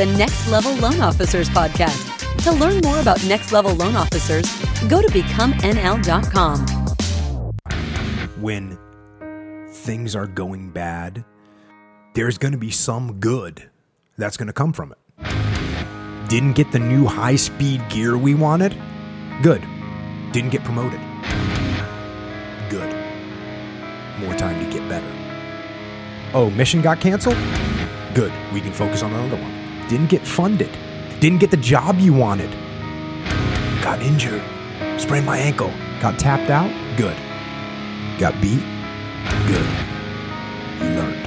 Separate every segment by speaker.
Speaker 1: the Next Level Loan Officers podcast. To learn more about Next Level Loan Officers, go to becomenl.com.
Speaker 2: When things are going bad, there's going to be some good that's going to come from it. Didn't get the new high speed gear we wanted? Good. Didn't get promoted? Good. More time to get better. Oh, mission got canceled? Good. We can focus on another one. Didn't get funded. Didn't get the job you wanted. Got injured. Sprained my ankle. Got tapped out? Good. Got beat? Good. You learned.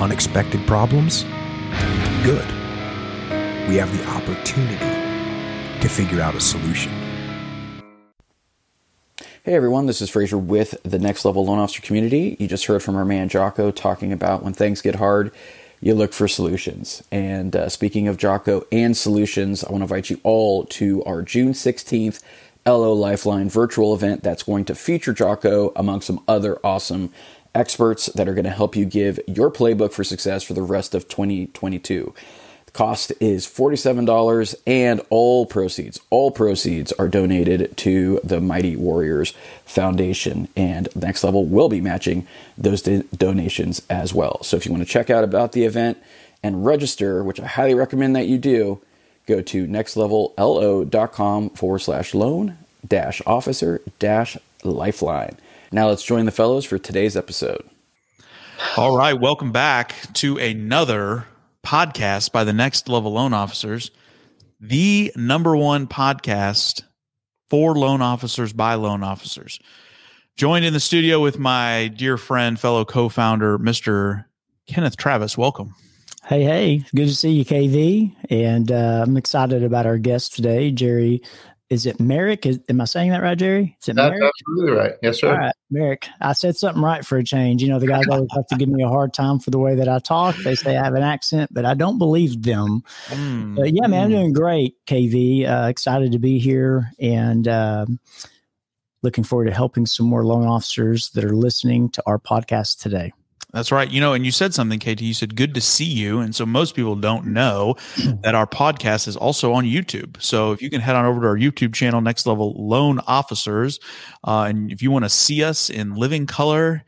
Speaker 2: Unexpected problems? Good. We have the opportunity to figure out a solution.
Speaker 3: Hey everyone, this is Fraser with the Next Level Loan Officer Community. You just heard from our man Jocko talking about when things get hard, you look for solutions. And uh, speaking of Jocko and solutions, I want to invite you all to our June 16th LO Lifeline virtual event that's going to feature Jocko among some other awesome experts that are going to help you give your playbook for success for the rest of 2022. Cost is $47 and all proceeds, all proceeds are donated to the Mighty Warriors Foundation and Next Level will be matching those do- donations as well. So if you want to check out about the event and register, which I highly recommend that you do, go to nextlevello.com forward slash loan dash officer dash lifeline. Now let's join the fellows for today's episode.
Speaker 4: All right, welcome back to another podcast by the Next Level Loan Officers, the number one podcast for loan officers by loan officers. Joined in the studio with my dear friend, fellow co founder, Mr. Kenneth Travis. Welcome.
Speaker 5: Hey, hey, good to see you, KV. And uh, I'm excited about our guest today, Jerry is it Merrick? Is, am I saying that right, Jerry? Is it
Speaker 6: That's
Speaker 5: Merrick?
Speaker 6: absolutely right. Yes, sir.
Speaker 5: All right, Merrick. I said something right for a change. You know, the guys always have to give me a hard time for the way that I talk. They say I have an accent, but I don't believe them.
Speaker 4: Mm.
Speaker 5: But yeah, man, I'm doing great, KV. Uh, excited to be here and uh, looking forward to helping some more loan officers that are listening to our podcast today.
Speaker 4: That's right. You know, and you said something, KT. You said, good to see you. And so most people don't know that our podcast is also on YouTube. So if you can head on over to our YouTube channel, Next Level Loan Officers, uh, and if you want to see us in living color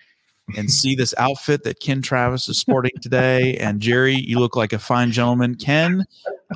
Speaker 4: and see this outfit that Ken Travis is sporting today, and Jerry, you look like a fine gentleman. Ken,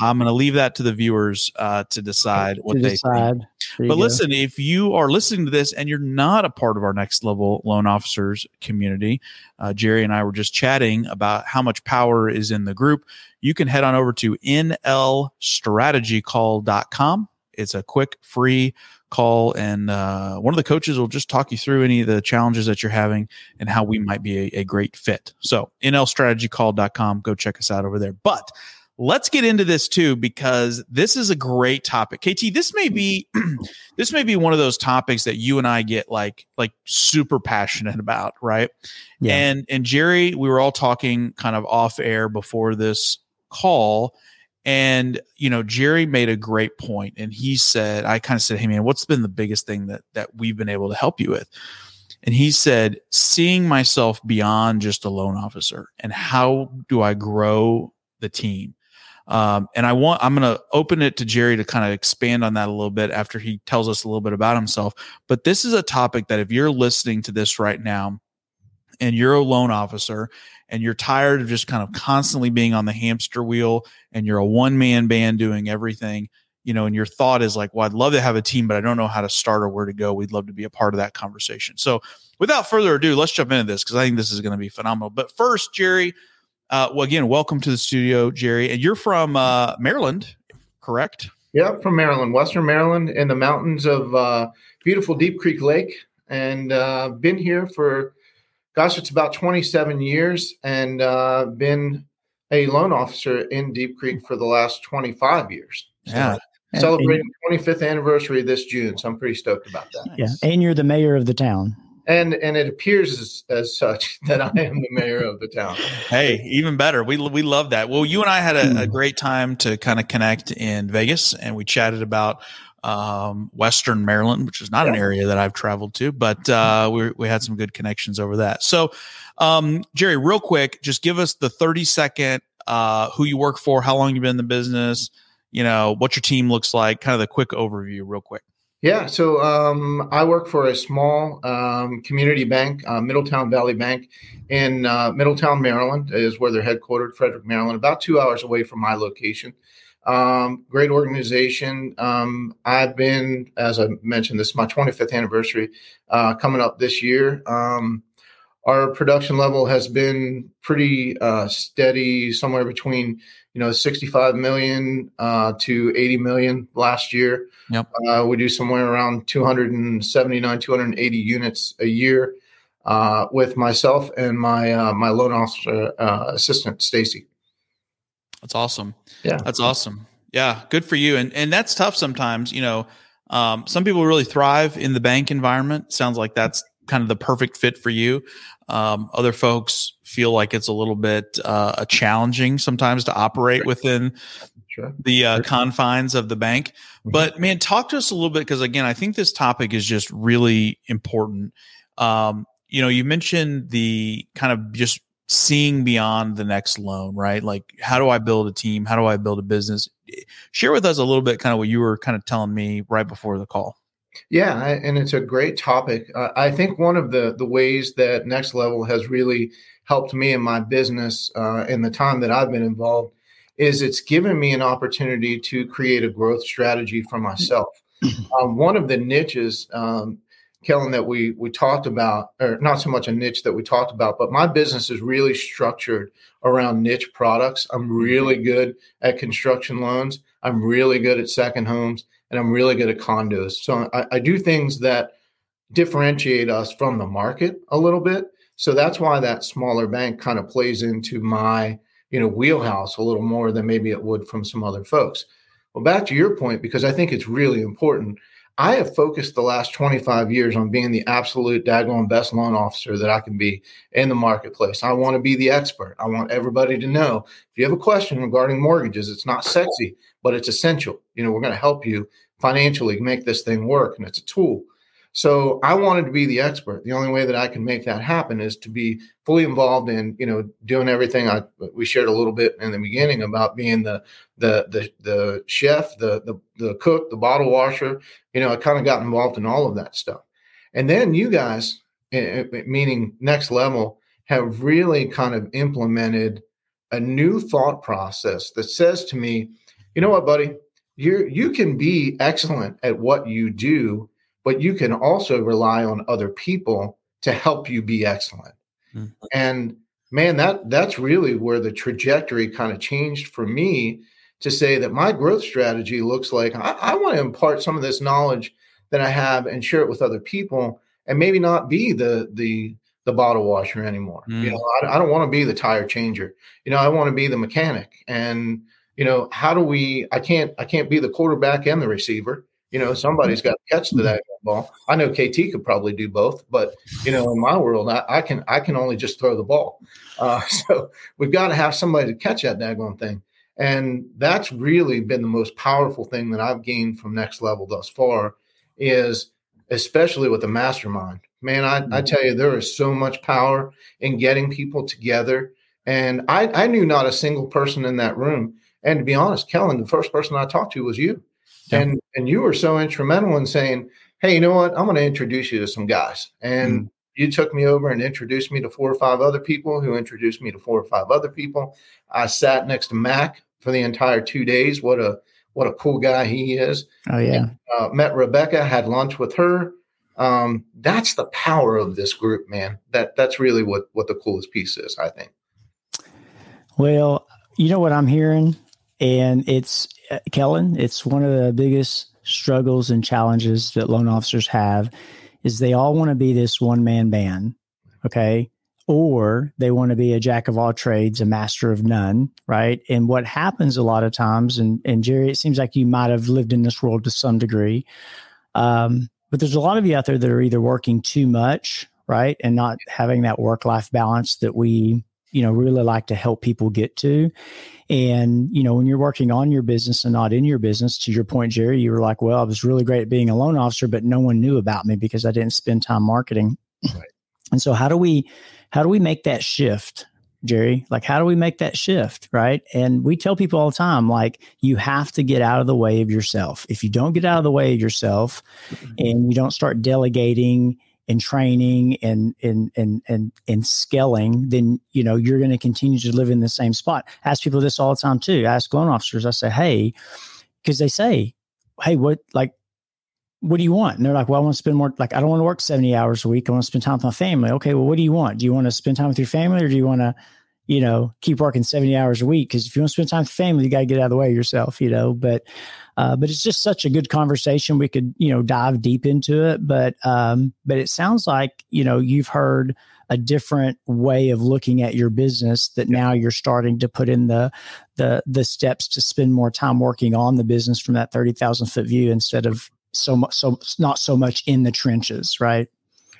Speaker 4: I'm going to leave that to the viewers uh, to decide what
Speaker 5: to
Speaker 4: they
Speaker 5: decide.
Speaker 4: think. But
Speaker 5: go.
Speaker 4: listen, if you are listening to this and you're not a part of our next level loan officers community, uh, Jerry and I were just chatting about how much power is in the group. You can head on over to nlstrategycall.com. It's a quick, free call, and uh, one of the coaches will just talk you through any of the challenges that you're having and how we might be a, a great fit. So, nlstrategycall.com, go check us out over there. But let's get into this too because this is a great topic kt this may be this may be one of those topics that you and i get like like super passionate about right
Speaker 5: Yeah.
Speaker 4: and and jerry we were all talking kind of off air before this call and you know jerry made a great point and he said i kind of said hey man what's been the biggest thing that that we've been able to help you with and he said seeing myself beyond just a loan officer and how do i grow the team um, and I want I'm going to open it to Jerry to kind of expand on that a little bit after he tells us a little bit about himself. But this is a topic that if you're listening to this right now, and you're a loan officer, and you're tired of just kind of constantly being on the hamster wheel, and you're a one man band doing everything, you know, and your thought is like, well, I'd love to have a team, but I don't know how to start or where to go. We'd love to be a part of that conversation. So, without further ado, let's jump into this because I think this is going to be phenomenal. But first, Jerry. Uh, well, again, welcome to the studio, Jerry. And you're from uh, Maryland, correct?
Speaker 6: Yeah, from Maryland, Western Maryland, in the mountains of uh, beautiful Deep Creek Lake, and uh, been here for, gosh, it's about 27 years, and uh, been a loan officer in Deep Creek for the last 25 years. So
Speaker 4: Yeah.
Speaker 5: And-
Speaker 6: celebrating 25th anniversary this June, so I'm pretty stoked about that.
Speaker 5: Yeah, and you're the mayor of the town.
Speaker 6: And and it appears as, as such that I am the mayor of the town.
Speaker 4: Hey, even better. We we love that. Well, you and I had a, a great time to kind of connect in Vegas, and we chatted about um, Western Maryland, which is not an area that I've traveled to, but uh, we we had some good connections over that. So, um, Jerry, real quick, just give us the thirty second uh, who you work for, how long you've been in the business, you know, what your team looks like, kind of the quick overview, real quick.
Speaker 6: Yeah, so um, I work for a small um, community bank, uh, Middletown Valley Bank, in uh, Middletown, Maryland, is where they're headquartered, Frederick, Maryland, about two hours away from my location. Um, great organization. Um, I've been, as I mentioned, this is my 25th anniversary uh, coming up this year. Um, our production level has been pretty uh, steady, somewhere between you know 65 million uh, to 80 million last year.
Speaker 4: Yep.
Speaker 6: Uh, we do somewhere around 279, 280 units a year uh, with myself and my uh, my loan officer uh, assistant Stacy.
Speaker 4: That's awesome.
Speaker 6: Yeah.
Speaker 4: That's awesome. Yeah. Good for you. And and that's tough sometimes, you know. Um, some people really thrive in the bank environment. Sounds like that's kind of the perfect fit for you. Um, other folks feel like it's a little bit uh, challenging sometimes to operate within
Speaker 6: Sure.
Speaker 4: the uh, confines of the bank. But man, talk to us a little bit because again, I think this topic is just really important. Um, you know, you mentioned the kind of just seeing beyond the next loan, right? Like, how do I build a team? How do I build a business? Share with us a little bit, kind of what you were kind of telling me right before the call.
Speaker 6: Yeah, I- and it's a great topic. Uh, I think one of the the ways that Next Level has really helped me in my business uh, in the time that I've been involved is it's given me an opportunity to create a growth strategy for myself. um, one of the niches, um, Kellen, that we we talked about, or not so much a niche that we talked about, but my business is really structured around niche products. I'm mm-hmm. really good at construction loans. I'm really good at second homes and I'm really good at condos. So I, I, do things that differentiate us from the market a little bit. So that's why that smaller bank kind of plays into my you know wheelhouse a little more than maybe it would from some other folks. Well, back to your point because I think it's really important. I have focused the last 25 years on being the absolute daggone best loan officer that I can be in the marketplace. I want to be the expert. I want everybody to know if you have a question regarding mortgages, it's not sexy, but it's essential. You know, we're going to help you financially make this thing work, and it's a tool. So I wanted to be the expert. The only way that I can make that happen is to be fully involved in, you know, doing everything. I we shared a little bit in the beginning about being the the the the chef, the the the cook, the bottle washer. You know, I kind of got involved in all of that stuff. And then you guys, eh, eh, meaning next level, have really kind of implemented a new thought process that says to me, you know what, buddy, you you can be excellent at what you do but you can also rely on other people to help you be excellent. Mm. And man, that that's really where the trajectory kind of changed for me to say that my growth strategy looks like I, I want to impart some of this knowledge that I have and share it with other people, and maybe not be the the the bottle washer anymore. Mm. You know, I, I don't want to be the tire changer. You know, I want to be the mechanic. And you know, how do we? I can't I can't be the quarterback and the receiver. You know, somebody's got to catch the that ball. I know KT could probably do both, but you know, in my world, I, I can I can only just throw the ball. Uh, so we've got to have somebody to catch that daggone thing, and that's really been the most powerful thing that I've gained from Next Level thus far. Is especially with the mastermind. Man, I, I mm-hmm. tell you, there is so much power in getting people together. And I, I knew not a single person in that room. And to be honest, Kellen, the first person I talked to was you. Yeah. And and you were so instrumental in saying, "Hey, you know what? I'm going to introduce you to some guys." And mm. you took me over and introduced me to four or five other people, who introduced me to four or five other people. I sat next to Mac for the entire two days. What a what a cool guy he is.
Speaker 5: Oh yeah.
Speaker 6: And, uh, met Rebecca, had lunch with her. Um, that's the power of this group, man. That that's really what what the coolest piece is, I think.
Speaker 5: Well, you know what I'm hearing, and it's uh, Kellen. It's one of the biggest struggles and challenges that loan officers have is they all want to be this one man band. Okay. Or they want to be a jack of all trades, a master of none, right? And what happens a lot of times, and, and Jerry, it seems like you might have lived in this world to some degree. Um, but there's a lot of you out there that are either working too much, right? And not having that work life balance that we, you know, really like to help people get to. And, you know, when you're working on your business and not in your business, to your point, Jerry, you were like, well, I was really great at being a loan officer, but no one knew about me because I didn't spend time marketing. Right. And so how do we how do we make that shift, Jerry? Like, how do we make that shift? Right. And we tell people all the time, like, you have to get out of the way of yourself. If you don't get out of the way of yourself and you don't start delegating and training and and and and and scaling, then you know you're going to continue to live in the same spot. I ask people this all the time too. I ask loan officers. I say, hey, because they say, hey, what like what do you want? And they're like, well, I want to spend more, like, I don't want to work 70 hours a week. I want to spend time with my family. Okay. Well, what do you want? Do you want to spend time with your family or do you want to, you know, keep working 70 hours a week? Cause if you want to spend time with family, you got to get out of the way yourself, you know, but, uh, but it's just such a good conversation. We could, you know, dive deep into it, but, um, but it sounds like, you know, you've heard, a different way of looking at your business that now you're starting to put in the the the steps to spend more time working on the business from that 30,000 foot view instead of so much so not so much in the trenches right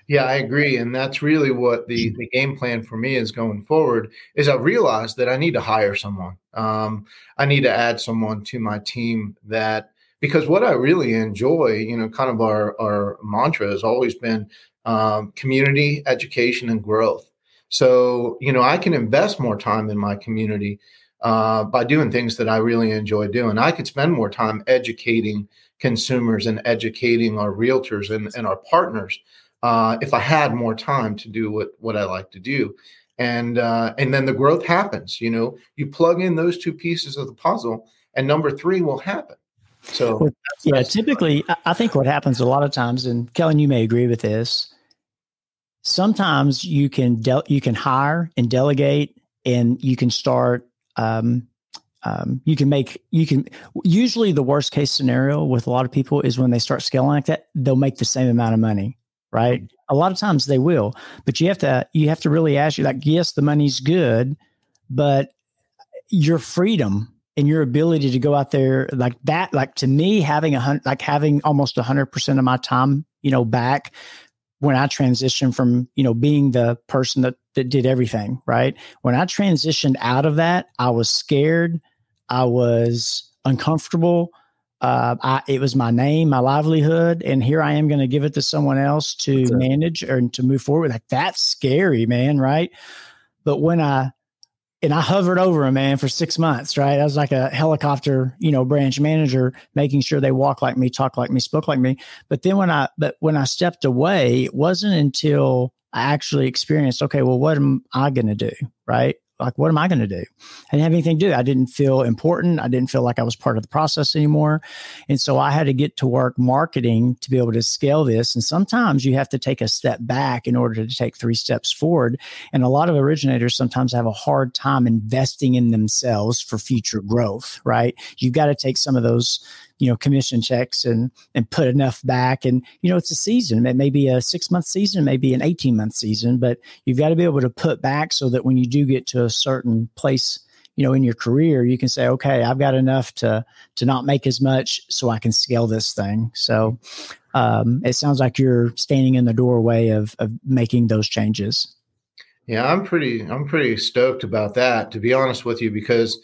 Speaker 6: yeah i agree and that's really what the the game plan for me is going forward is i realized that i need to hire someone. Um, i need to add someone to my team that because what i really enjoy you know kind of our our mantra has always been um, community education and growth. So you know i can invest more time in my community uh, by doing things that i really enjoy doing. I could spend more time educating consumers and educating our realtors and, and our partners uh, if I had more time to do what, what I like to do. And uh, and then the growth happens. You know, you plug in those two pieces of the puzzle, and number three will happen. So
Speaker 5: well, that's, yeah, that's typically, I think what happens a lot of times, and Kellen, you may agree with this. Sometimes you can de- you can hire and delegate, and you can start um, um, you can make you can usually the worst case scenario with a lot of people is when they start scaling like that they'll make the same amount of money right mm-hmm. a lot of times they will but you have to you have to really ask you like yes the money's good but your freedom and your ability to go out there like that like to me having a hundred like having almost a hundred percent of my time you know back when I transitioned from, you know, being the person that, that did everything, right? When I transitioned out of that, I was scared. I was uncomfortable. Uh, I, it was my name, my livelihood, and here I am going to give it to someone else to manage or to move forward. Like that's scary, man, right? But when I and I hovered over a man for six months, right? I was like a helicopter, you know, branch manager, making sure they walk like me, talk like me, spoke like me. But then when I, but when I stepped away, it wasn't until I actually experienced, okay, well, what am I going to do? Right like, what am I going to do? I didn't have anything to do. I didn't feel important. I didn't feel like I was part of the process anymore. And so I had to get to work marketing to be able to scale this. And sometimes you have to take a step back in order to take three steps forward. And a lot of originators sometimes have a hard time investing in themselves for future growth, right? You've got to take some of those you know commission checks and and put enough back. And you know it's a season. It may be a six month season maybe an 18 month season but you've got to be able to put back so that when you do get to a certain place you know in your career you can say okay i've got enough to to not make as much so i can scale this thing. So um, it sounds like you're standing in the doorway of of making those changes.
Speaker 6: Yeah i'm pretty i'm pretty stoked about that to be honest with you because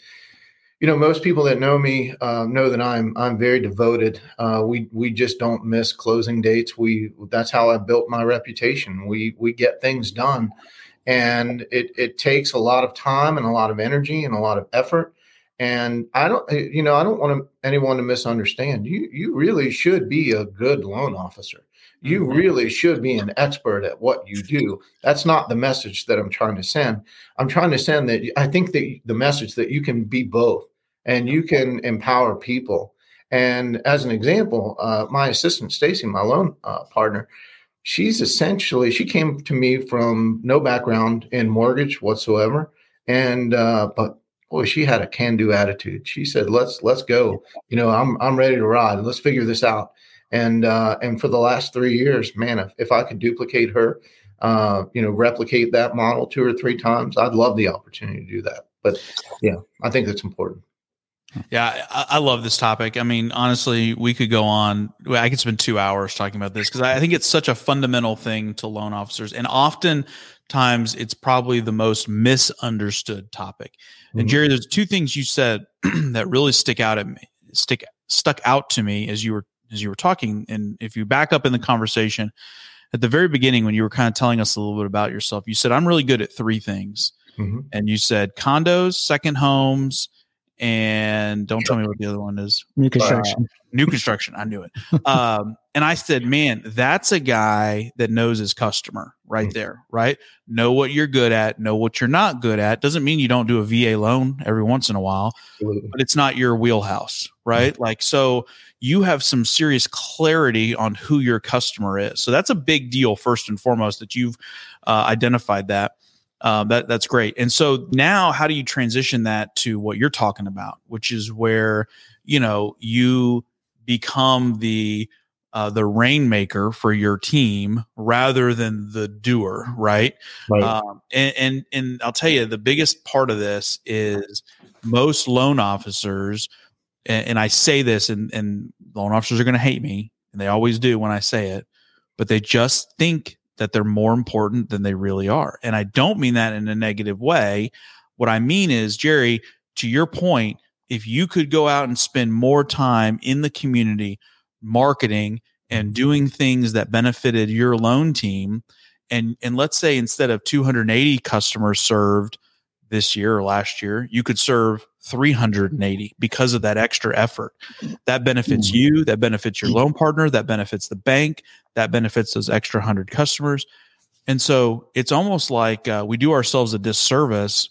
Speaker 6: you know, most people that know me uh, know that I'm I'm very devoted. Uh, we we just don't miss closing dates. We that's how I built my reputation. We we get things done, and it it takes a lot of time and a lot of energy and a lot of effort. And I don't, you know, I don't want anyone to misunderstand. You you really should be a good loan officer. You mm-hmm. really should be an expert at what you do. That's not the message that I'm trying to send. I'm trying to send that I think that the message that you can be both and you can empower people. And as an example, uh, my assistant Stacy, my loan uh, partner, she's essentially she came to me from no background in mortgage whatsoever, and uh, but boy, she had a can-do attitude. She said, "Let's let's go. You know, I'm I'm ready to ride. Let's figure this out." And uh, and for the last three years, man, if, if I could duplicate her, uh, you know, replicate that model two or three times, I'd love the opportunity to do that. But yeah, I think that's important.
Speaker 4: Yeah, I, I, love this topic. I mean, honestly, we could go on. I could spend two hours talking about this because I think it's such a fundamental thing to loan officers, and oftentimes it's probably the most misunderstood topic. Mm-hmm. And Jerry, there's two things you said that really stick out at me, stick stuck out to me as you were as you were talking. And if you back up in the conversation at the very beginning when you were kind of telling us a little bit about yourself, you said, "I'm really good at three things."
Speaker 6: Mhm.
Speaker 4: and you said condos, second homes, and don't tell me what the other one is.
Speaker 5: New construction.
Speaker 4: New construction. I knew it. Um, and I said, man, that's a guy that knows his customer right
Speaker 6: Mhm.
Speaker 4: there, right? Know what you're good at, know what you're not good at. Doesn't mean you don't do a VA loan every once in a while,
Speaker 6: Absolutely.
Speaker 4: but it's not your wheelhouse, right? Like, so you have some serious clarity on who your customer is. So that's a big deal, first and foremost, that you've uh, identified that. Um, that that's great. And so now, how do you transition that to what you're talking about, which is where you know you become the uh, the rainmaker for your team rather than the doer, right?
Speaker 6: Right.
Speaker 4: Um, and, and and I'll tell you, the biggest part of this is most loan officers, and, and I say this, and, and loan officers are going to hate me, and they always do when I say it, but they just think that they're more important than they really are. And I don't mean that in a negative way. What I mean is, Jerry, to your point, if you could go out and spend more time in the community marketing and mm-hmm. doing things that benefited your loan team, and and let's say instead of 280 customers served this year or last year, you could serve 380 because of that extra effort. That benefits you, that benefits your loan partner, that benefits the bank, that benefits those extra 100 customers. And so it's almost like uh, we do ourselves a disservice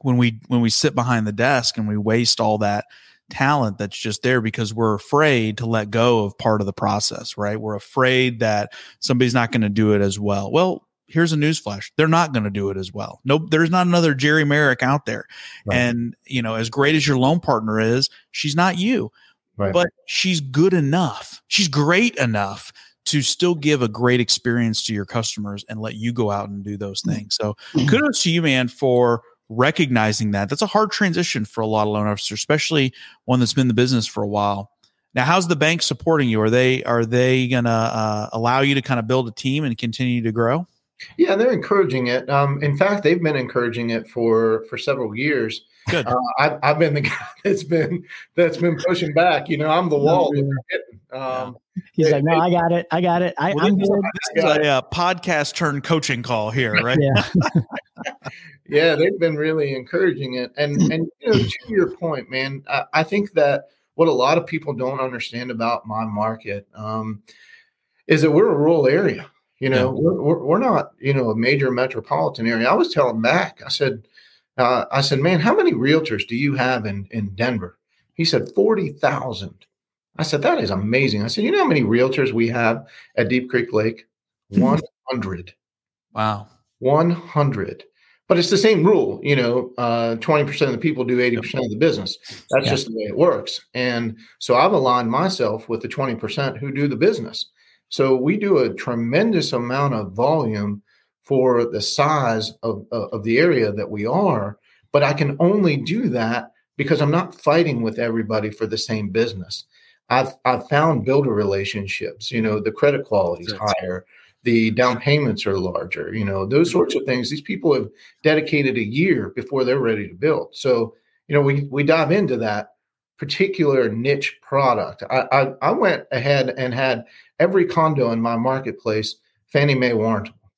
Speaker 4: when we when we sit behind the desk and we waste all that talent that's just there because we're afraid to let go of part of the process, right? We're afraid that somebody's not going to do it as well. Well, here's a newsflash. They're not going to do it as well. No, there's not another Jerry Merrick out there.
Speaker 6: Right.
Speaker 4: And, you know, as great as your loan partner is, she's not you,
Speaker 6: Right.
Speaker 4: but she's good enough. She's great enough to still give a great experience to your customers and let you go out and do those things. So kudos to you, man, for recognizing that. That's a hard transition for a lot of loan officers, especially one that's been in the business for a while. Now, how's the bank supporting you? Are they are they gonna uh, allow you to kind of build a team and continue to grow?
Speaker 6: Yeah, they're encouraging it. Um, in fact, they've been encouraging it for for several years.
Speaker 4: Good.
Speaker 6: Uh, I've, I've been the guy that's been that's been pushing back. You know, I'm the wall. that they're hitting. Um,
Speaker 5: He's
Speaker 6: They-
Speaker 5: like, no, I got it. I got it. I,
Speaker 4: Well,
Speaker 5: I'm
Speaker 4: this,
Speaker 5: good.
Speaker 4: this is a uh, podcast turned coaching call here, right?
Speaker 5: Yeah.
Speaker 6: yeah, they've been really encouraging it. And and you know, to your point, man, I, I think that what a lot of people don't understand about my market um, is that we're a rural area. You know, we're, we're, we're not you know a major metropolitan area. I was telling Mac, I said, uh, I said, man, how many realtors do you have in in Denver? He said forty thousand. I said that is amazing. I said, you know how many realtors we have at Deep Creek Lake? One hundred.
Speaker 4: Wow.
Speaker 6: 100 but it's the same rule you know uh, 20% of the people do 80% of the business that's
Speaker 5: Yeah.
Speaker 6: just the way it works and so i've aligned myself with the 20% who do the business so we do a tremendous amount of volume for the size of, of the area that we are but i can only do that because i'm not fighting with everybody for the same business. I've i've found builder relationships you know the credit quality is higher the down payments are larger you know those mm-hmm. sorts of things. These people have dedicated a year before they're ready to build. So you know we we dive into that particular niche product. I i, I went ahead and had every condo in my marketplace fannie mae warrantable.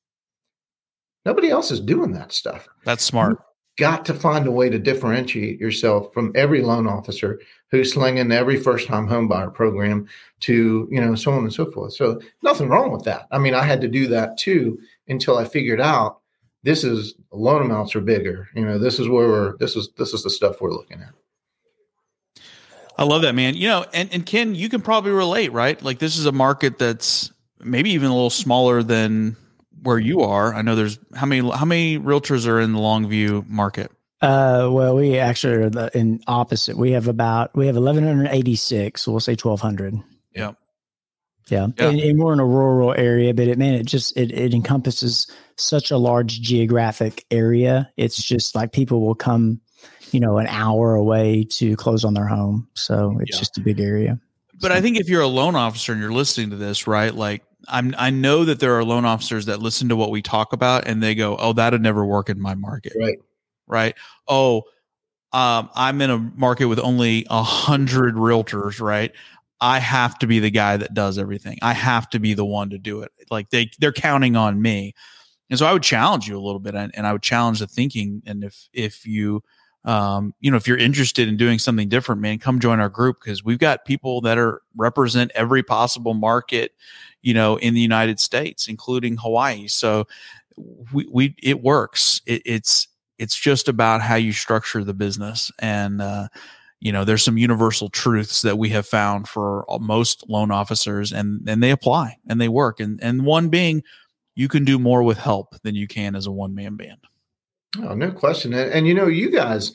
Speaker 6: Nobody else is doing that stuff.
Speaker 4: That's smart.
Speaker 6: got to find a way to differentiate yourself from every loan officer who's slinging every first time home buyer program to you know so on and so forth. So nothing wrong with that. I mean i had to do that too until i figured out this is loan amounts are bigger. You know this is where we're this is this is the stuff we're looking at
Speaker 4: I love that, man. You know, and, and Ken, you can probably relate, right? Like this is a market that's maybe even a little smaller than where you are. I know there's how many how many realtors are in the Longview market?
Speaker 5: Uh, well, we actually are the, in opposite. We have about we have 1186. So we'll say 1200.
Speaker 4: Yeah.
Speaker 5: Yeah,
Speaker 4: Yeah.
Speaker 5: And, and we're in a rural area, but it man, it just it, it encompasses such a large geographic area. It's just like people will come, you know, an hour away to close on their home. So it's
Speaker 4: Yeah.
Speaker 5: just a big area.
Speaker 4: But I think if you're a loan officer and you're listening to this, right? Like I'm I know that there are loan officers that listen to what we talk about and they go, "Oh, that'd never work in my market."
Speaker 6: right
Speaker 4: right? Oh, um, I'm in a market with only a hundred realtors, right? I have to be the guy that does everything. I have to be the one to do it. Like they they're counting on me. And so I would challenge you a little bit, and, and I would challenge the thinking. And if if you um, you know, if you're interested in doing something different, man, come join our group because we've got people that are represent every possible market, you know, in the United States, including Hawaii. So we, we it works. It, it's it's just about how you structure the business and uh, you know there's some universal truths that we have found for most loan officers and and they apply and they work and and one being you can do more with help than you can as a one man band
Speaker 6: Oh, no question. And, and, you know, you guys,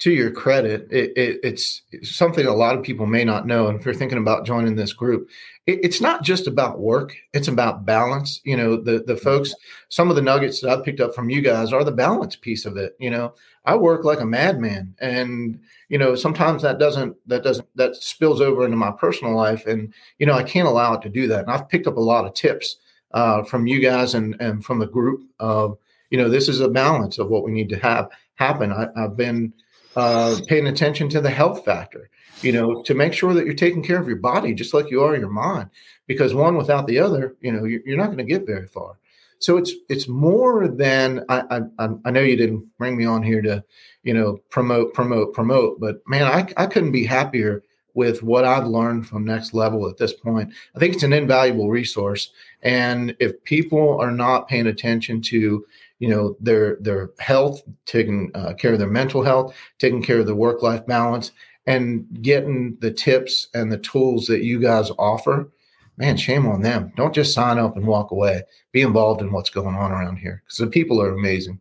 Speaker 6: to your credit, it, it, it's something a lot of people may not know. And if you're thinking about joining this group, it, it's not just about work; it's about balance. You know, the the folks, some of the nuggets that I picked up from you guys are the balance piece of it. You know, I work like a madman, and you know, sometimes that doesn't that doesn't that spills over into my personal life, and you know, I can't allow it to do that. And I've picked up a lot of tips uh, from you guys and and from the group of you know, this is a balance of what we need to have happen. I, have been uh, paying attention to the health factor, you know, to make sure that you're taking care of your body just like you are your mind, because one without the other, you know, you're, you're not going to get very far. So it's it's more than I, I I know you didn't bring me on here to, you know, promote promote promote, but man, I I couldn't be happier with what I've learned from Next Level at this point. I think it's an invaluable resource, and if people are not paying attention to you know their their health, taking uh, care of their mental health, taking care of the work life balance, and getting the tips and the tools that you guys offer. Man, shame on them. Don't just sign up and walk away. Be involved in what's going on around here because the people are amazing.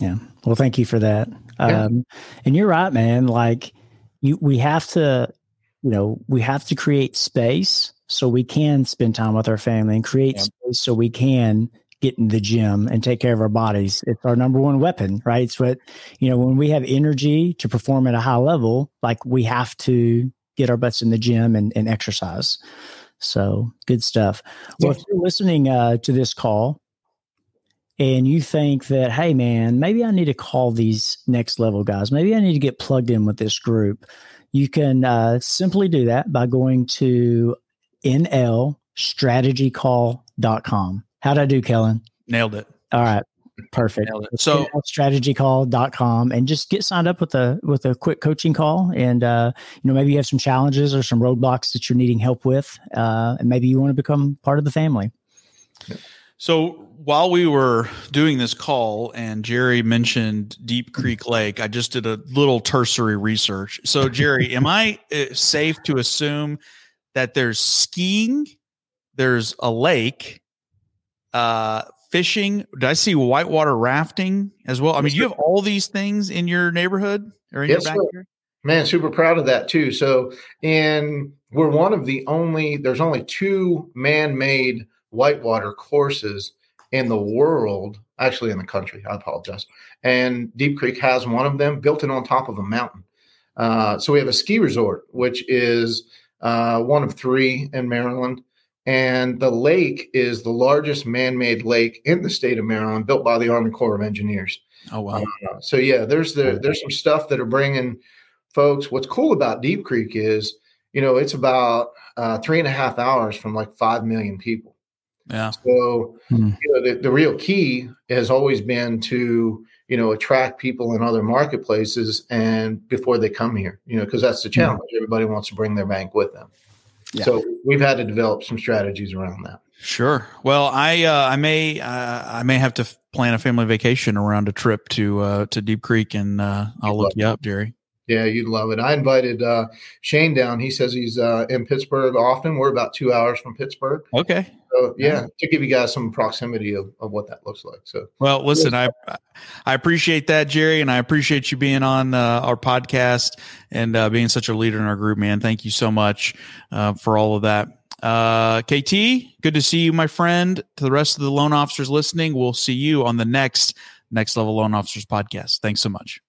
Speaker 5: Yeah. Well, thank you for that. Yeah. Um, and you're right, man. Like you, we have to, you know, we have to create space so we can spend time with our family and create yeah. space so we can get in the gym and take care of our bodies. It's our number one weapon, right? It's what, you know, when we have energy to perform at a high level, like we have to get our butts in the gym and, and exercise. So good stuff. Well, if you're listening uh, to this call and you think that, hey, man, maybe I need to call these next level guys, maybe I need to get plugged in with this group, you can uh, simply do that by going to nlstrategycall.com. How'd I do, Kellen?
Speaker 4: Nailed it.
Speaker 5: All right. Perfect.
Speaker 4: So
Speaker 5: strategycall.com and just get signed up with a with a quick coaching call. And uh, you know, maybe you have some challenges or some roadblocks that you're needing help with. Uh, and maybe you want to become part of the family.
Speaker 4: So while we were doing this call and Jerry mentioned Deep Creek Lake, I just did a little tertiary research. So Jerry, am I uh, safe to assume that there's skiing, there's a lake, uh, fishing. Did I see whitewater rafting as well? I mean, you have all these things in your neighborhood or in yes, your backyard?
Speaker 6: Man, super proud of that too. So, and we're one of the only, there's only two man made whitewater courses in the world, actually in the country. I apologize. And Deep Creek has one of them built in on top of a mountain. Uh, so we have a ski resort, which is uh, one of three in Maryland. And the lake is the largest man made lake in the state of Maryland, built by the Army Corps of Engineers.
Speaker 4: Oh, wow.
Speaker 6: Uh, so, yeah, there's the, there's some stuff that are bringing folks. What's cool about Deep Creek is, you know, it's about uh, three and a half hours from like 5 million people.
Speaker 4: Yeah.
Speaker 6: So, hmm. you know, the, the real key has always been to, you know, attract people in other marketplaces and before they come here, you know, because that's the challenge. Hmm. Everybody wants to bring their bank with them. Yeah. So we've had to develop some strategies around that.
Speaker 4: Sure. Well, I uh, I may uh, I may have to plan a family vacation around a trip to uh, to Deep Creek, and uh, I'll look you up, Jerry.
Speaker 6: Yeah, you'd love it. I invited uh, Shane down. He says he's uh, in Pittsburgh often. We're about two hours from Pittsburgh.
Speaker 4: Okay.
Speaker 6: So yeah, to give you guys some proximity of, of what that looks like. So
Speaker 4: well, listen, I I appreciate that, Jerry, and I appreciate you being on uh, our podcast and uh, being such a leader in our group, man. Thank you so much uh, for all of that. Uh, KT, good to see you, my friend. To the rest of the loan officers listening, we'll see you on the next Next Level Loan Officers podcast. Thanks so much.